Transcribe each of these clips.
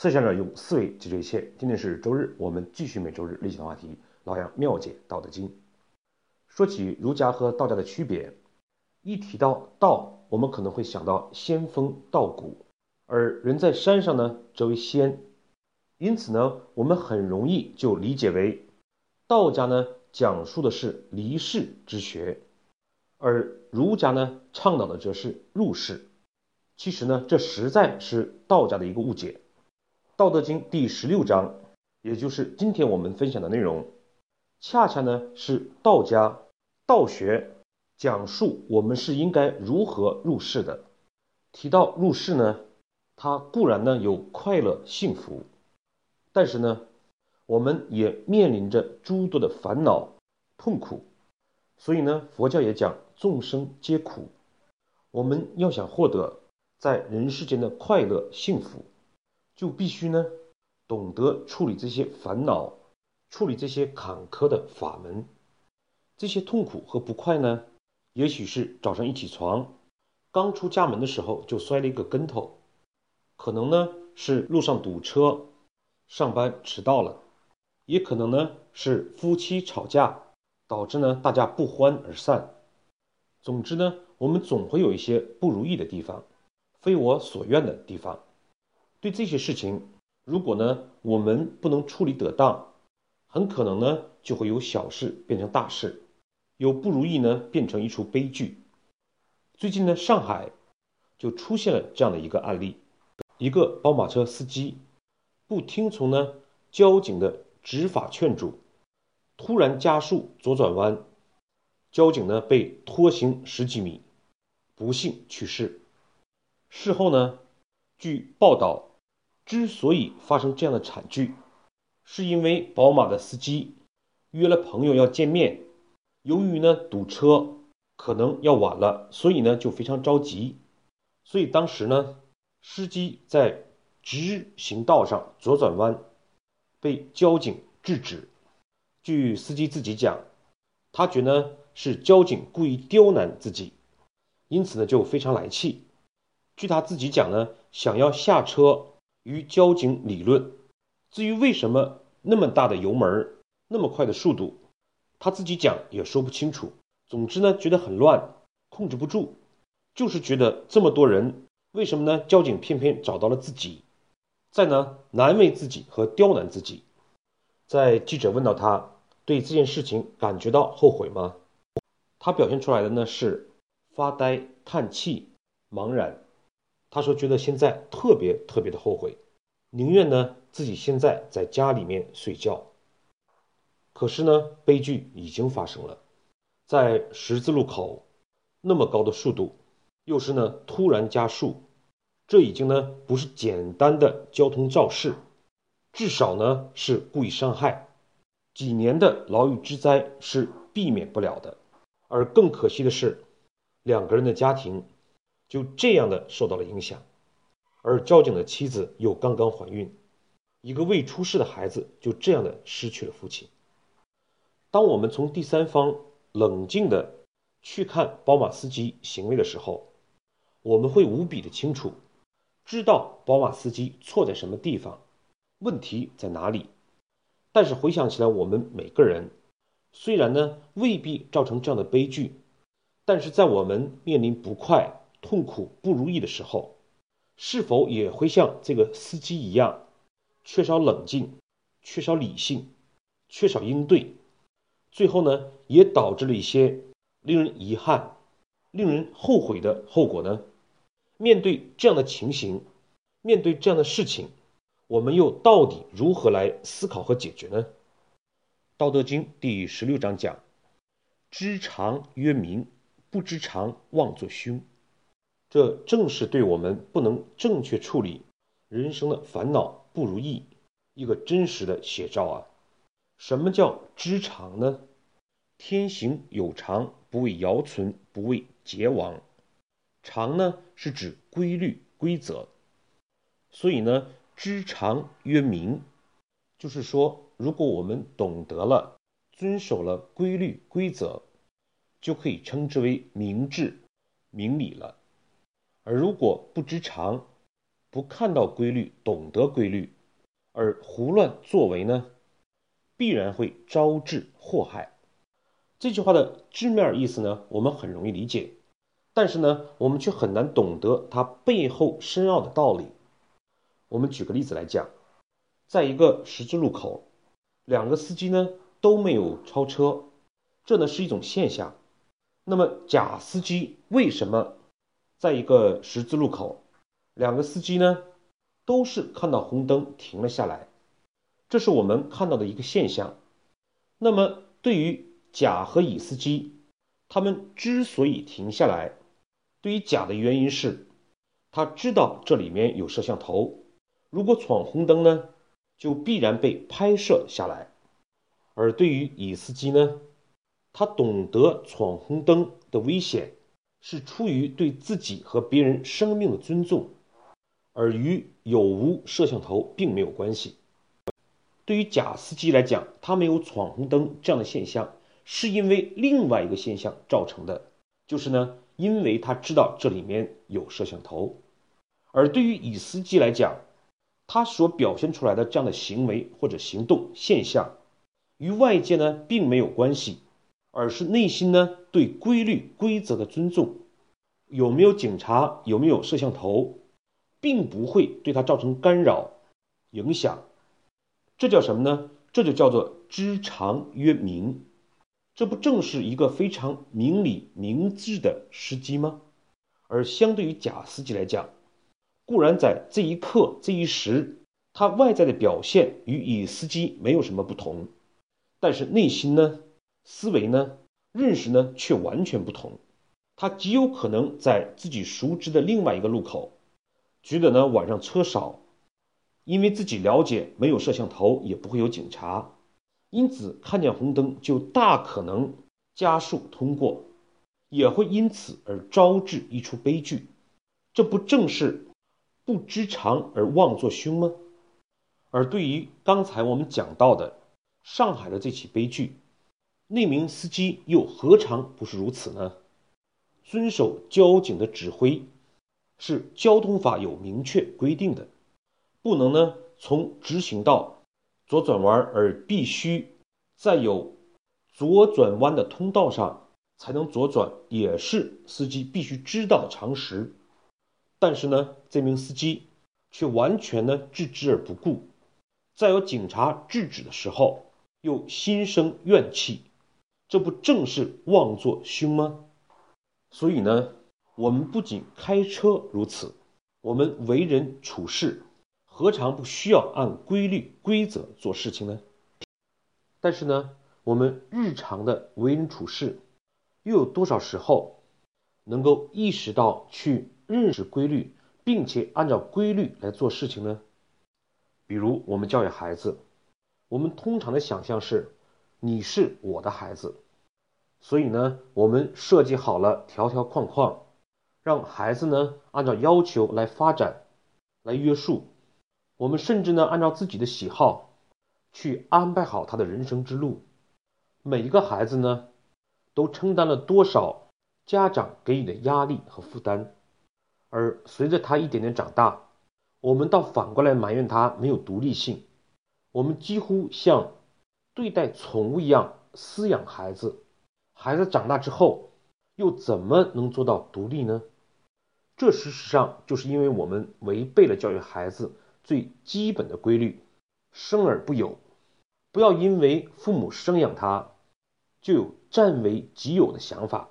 思想者用思维解决一切。今天是周日，我们继续每周日例行的话题：老杨妙解《道德经》。说起儒家和道家的区别，一提到道，我们可能会想到仙风道骨，而人在山上呢，则为仙。因此呢，我们很容易就理解为道家呢讲述的是离世之学，而儒家呢倡导的则是入世。其实呢，这实在是道家的一个误解。《道德经》第十六章，也就是今天我们分享的内容，恰恰呢是道家道学讲述我们是应该如何入世的。提到入世呢，它固然呢有快乐幸福，但是呢，我们也面临着诸多的烦恼痛苦。所以呢，佛教也讲众生皆苦，我们要想获得在人世间的快乐幸福。就必须呢，懂得处理这些烦恼，处理这些坎坷的法门。这些痛苦和不快呢，也许是早上一起床，刚出家门的时候就摔了一个跟头；可能呢是路上堵车，上班迟到了；也可能呢是夫妻吵架，导致呢大家不欢而散。总之呢，我们总会有一些不如意的地方，非我所愿的地方。对这些事情，如果呢我们不能处理得当，很可能呢就会由小事变成大事，由不如意呢变成一出悲剧。最近呢上海就出现了这样的一个案例：一个宝马车司机不听从呢交警的执法劝阻，突然加速左转弯，交警呢被拖行十几米，不幸去世。事后呢，据报道。之所以发生这样的惨剧，是因为宝马的司机约了朋友要见面，由于呢堵车可能要晚了，所以呢就非常着急，所以当时呢司机在直行道上左转弯，被交警制止。据司机自己讲，他觉得是交警故意刁难自己，因此呢就非常来气。据他自己讲呢，想要下车。与交警理论，至于为什么那么大的油门，那么快的速度，他自己讲也说不清楚。总之呢，觉得很乱，控制不住，就是觉得这么多人，为什么呢？交警偏偏找到了自己，在呢难为自己和刁难自己。在记者问到他对这件事情感觉到后悔吗？他表现出来的呢是发呆、叹气、茫然。他说：“觉得现在特别特别的后悔，宁愿呢自己现在在家里面睡觉。可是呢，悲剧已经发生了，在十字路口，那么高的速度，又是呢突然加速，这已经呢不是简单的交通肇事，至少呢是故意伤害，几年的牢狱之灾是避免不了的。而更可惜的是，两个人的家庭。”就这样的受到了影响，而交警的妻子又刚刚怀孕，一个未出世的孩子就这样的失去了父亲。当我们从第三方冷静的去看宝马司机行为的时候，我们会无比的清楚，知道宝马司机错在什么地方，问题在哪里。但是回想起来，我们每个人虽然呢未必造成这样的悲剧，但是在我们面临不快。痛苦不如意的时候，是否也会像这个司机一样，缺少冷静，缺少理性，缺少应对，最后呢，也导致了一些令人遗憾、令人后悔的后果呢？面对这样的情形，面对这样的事情，我们又到底如何来思考和解决呢？《道德经》第十六章讲：“知常曰明，不知常妄作凶。”这正是对我们不能正确处理人生的烦恼不如意一个真实的写照啊！什么叫知常呢？天行有常，不为尧存，不为桀亡。常呢是指规律规则，所以呢，知常曰明，就是说，如果我们懂得了、遵守了规律规则，就可以称之为明智、明理了。而如果不知常，不看到规律，懂得规律，而胡乱作为呢，必然会招致祸害。这句话的字面意思呢，我们很容易理解，但是呢，我们却很难懂得它背后深奥的道理。我们举个例子来讲，在一个十字路口，两个司机呢都没有超车，这呢是一种现象。那么甲司机为什么在一个十字路口，两个司机呢都是看到红灯停了下来？这是我们看到的一个现象。那么对于甲和乙司机，他们之所以停下来，对于甲的原因是，他知道这里面有摄像头，如果闯红灯呢，就必然被拍摄下来。而对于乙司机呢，他懂得闯红灯的危险，是出于对自己和别人生命的尊重，而与有无摄像头并没有关系。对于甲司机来讲，他没有闯红灯这样的现象。是因为另外一个现象造成的，就是呢，因为他知道这里面有摄像头，而对于乙司机来讲，他所表现出来的这样的行为或者行动现象，与外界呢并没有关系，而是内心呢对规律规则的尊重，有没有警察，有没有摄像头，并不会对他造成干扰影响，这叫什么呢？这就叫做知常曰明。这不正是一个非常明理明智的时机吗？而相对于假司机来讲，固然在这一刻这一时，他外在的表现与乙司机没有什么不同，但是内心呢、思维呢、认识呢却完全不同。他极有可能在自己熟知的另外一个路口，觉得呢晚上车少，因为自己了解没有摄像头，也不会有警察。因此，看见红灯就大可能加速通过，也会因此而招致一出悲剧。这不正是不知常而妄作凶吗？而对于刚才我们讲到的上海的这起悲剧，那名司机又何尝不是如此呢？遵守交警的指挥，是交通法有明确规定的，不能呢从直行道。左转弯而必须在有左转弯的通道上才能左转，也是司机必须知道的常识。但是呢，这名司机却完全呢置之而不顾，在有警察制止的时候又心生怨气，这不正是妄作凶吗？所以呢，我们不仅开车如此，我们为人处事。何尝不需要按规律规则做事情呢？但是呢，我们日常的为人处事，又有多少时候能够意识到去认识规律，并且按照规律来做事情呢？比如我们教育孩子，我们通常的想象是，你是我的孩子，所以呢，我们设计好了条条框框，让孩子呢按照要求来发展，来约束。我们甚至呢，按照自己的喜好去安排好他的人生之路。每一个孩子呢，都承担了多少家长给予的压力和负担。而随着他一点点长大，我们倒反过来埋怨他没有独立性。我们几乎像对待宠物一样饲养孩子。孩子长大之后，又怎么能做到独立呢？这事实上就是因为我们违背了教育孩子。最基本的规律，生而不有，不要因为父母生养他，就有占为己有的想法。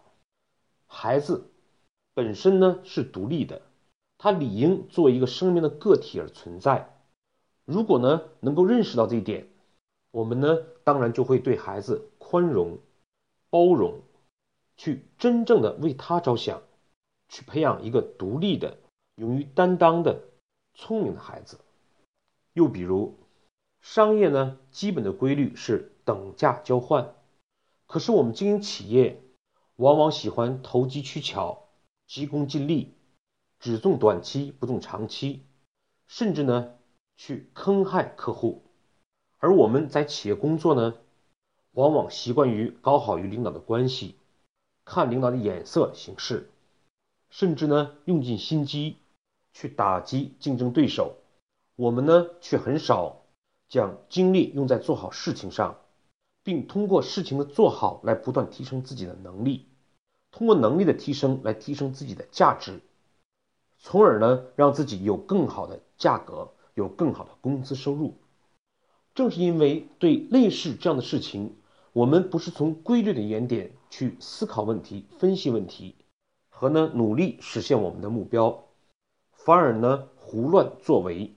孩子本身呢是独立的，他理应作为一个生命的个体而存在。如果呢能够认识到这一点，我们呢当然就会对孩子宽容、包容，去真正的为他着想，去培养一个独立的、勇于担当的、聪明的孩子。又比如，商业呢，基本的规律是等价交换。可是我们经营企业，往往喜欢投机取巧、急功近利，只重短期不重长期，甚至呢去坑害客户。而我们在企业工作呢，往往习惯于搞好与领导的关系，看领导的眼色行事，甚至呢用尽心机去打击竞争对手，我们呢却很少将精力用在做好事情上，并通过事情的做好来不断提升自己的能力，通过能力的提升来提升自己的价值，从而呢让自己有更好的价格，有更好的工资收入。正是因为对类似这样的事情，我们不是从规律的原点去思考问题、分析问题，和呢努力实现我们的目标，反而呢胡乱作为，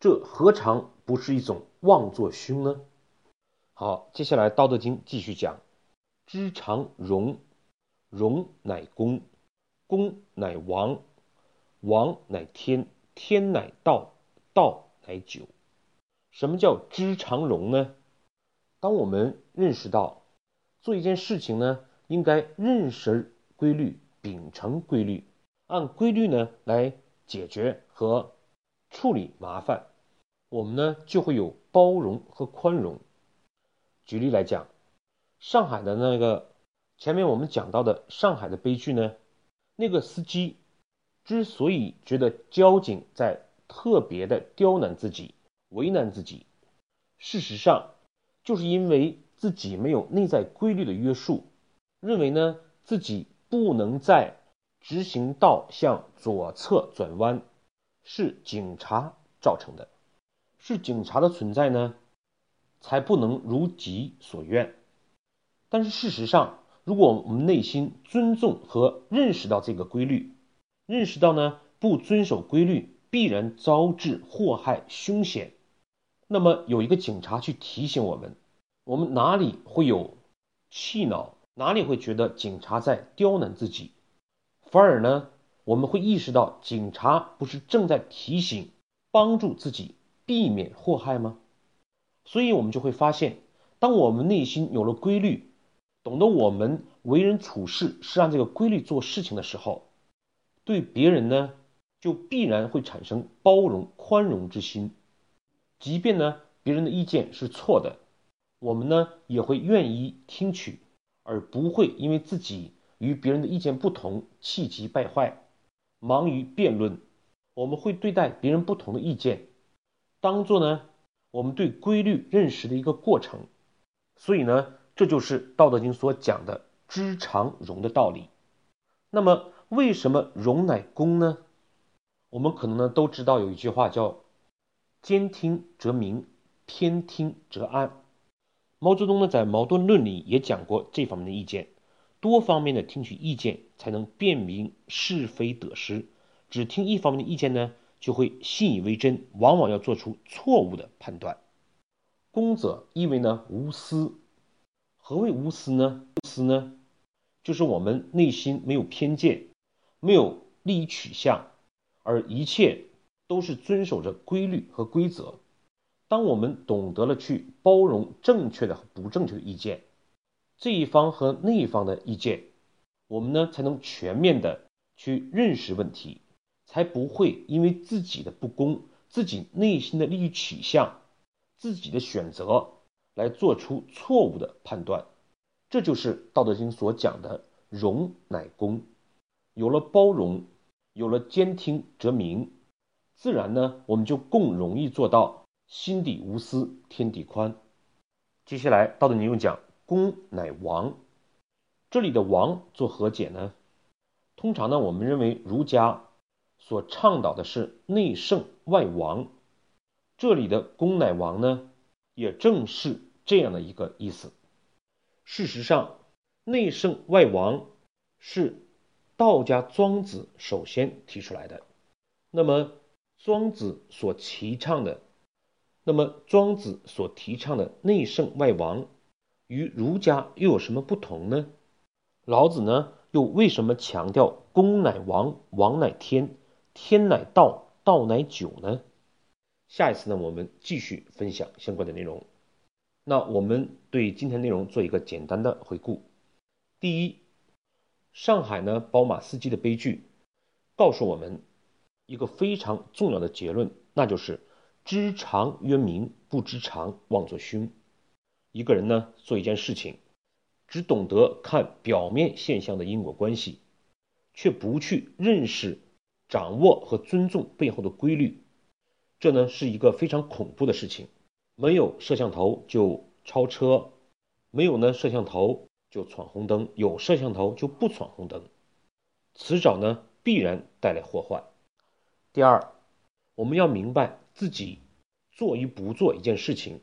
这何尝不是一种妄作凶呢？好，接下来《道德经》继续讲：知常容，容乃公，公乃王，王乃天，天乃道，道乃久。什么叫知常容呢？当我们认识到做一件事情呢，应该认识规律，秉承规律，按规律呢来解决和处理麻烦，我们呢就会有包容和宽容。举例来讲，上海的那个前面我们讲到的上海的悲剧呢，那个司机之所以觉得交警在特别的刁难自己。为难自己，事实上就是因为自己没有内在规律的约束，认为呢自己不能在直行道向左侧转弯，是警察造成的，是警察的存在呢，才不能如己所愿。但是事实上，如果我们内心尊重和认识到这个规律，认识到呢不遵守规律必然招致祸害凶险。那么有一个警察去提醒我们，我们哪里会有气恼，哪里会觉得警察在刁难自己，反而呢，我们会意识到警察不是正在提醒、帮助自己避免祸害吗？所以，我们就会发现，当我们内心有了规律，懂得我们为人处事是按这个规律做事情的时候，对别人呢，就必然会产生包容、宽容之心。即便呢别人的意见是错的，我们呢也会愿意听取，而不会因为自己与别人的意见不同，气急败坏，忙于辩论。我们会对待别人不同的意见，当做呢我们对规律认识的一个过程。所以呢，这就是《道德经》所讲的知常容的道理。那么，为什么容乃公呢？我们可能呢都知道有一句话叫。兼听则明，偏听则暗。毛泽东呢在《矛盾论》里也讲过这方面的意见。多方面的听取意见，才能辨明是非得失。只听一方面的意见呢，就会信以为真，往往要做出错误的判断。公者意为呢无私。何谓无私呢？无私呢，就是我们内心没有偏见，没有利益取向，而一切。都是遵守着规律和规则。当我们懂得了去包容正确的和不正确的意见，这一方和那一方的意见，我们呢才能全面的去认识问题，才不会因为自己的不公、自己内心的利益取向、自己的选择来做出错误的判断。这就是《道德经》所讲的“容乃公”。有了包容，有了兼听则明。自然呢，我们就更容易做到心底无私，天地宽。接下来，道德经又讲公乃王，这里的王做何解呢？通常呢，我们认为儒家所倡导的是内圣外王，这里的公乃王呢，也正是这样的一个意思。事实上，内圣外王是道家庄子首先提出来的。那么，庄子所提倡的，那么庄子所提倡的内圣外王，与儒家又有什么不同呢？老子呢，又为什么强调公乃王，王乃天，天乃道，道乃久呢？下一次呢，我们继续分享相关的内容。那我们对今天内容做一个简单的回顾。第一，上海呢宝马司机的悲剧，告诉我们。一个非常重要的结论，那就是知常曰明，不知常妄作凶。一个人呢做一件事情，只懂得看表面现象的因果关系，却不去认识掌握和尊重背后的规律，这呢是一个非常恐怖的事情。没有摄像头就超车，没有呢摄像头就闯红灯，有摄像头就不闯红灯，迟早呢必然带来祸患。第二，我们要明白自己做与不做一件事情，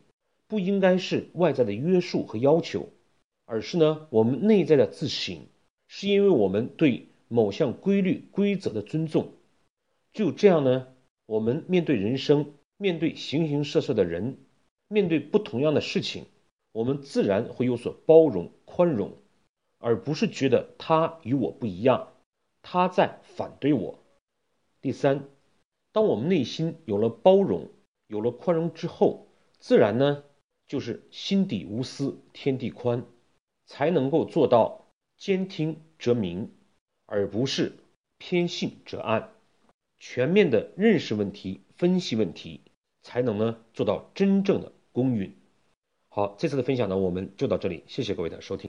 不应该是外在的约束和要求，而是呢我们内在的自省，是因为我们对某项规律规则的尊重。只有这样呢，我们面对人生，面对形形色色的人，面对不同样的事情，我们自然会有所包容、宽容，而不是觉得他与我不一样，他在反对我。第三，当我们内心有了包容、有了宽容之后，自然呢就是心底无私天地宽，才能够做到兼听则明，而不是偏信则暗。全面的认识问题、分析问题，才能呢做到真正的公允。好，这次的分享呢，我们就到这里，谢谢各位的收听。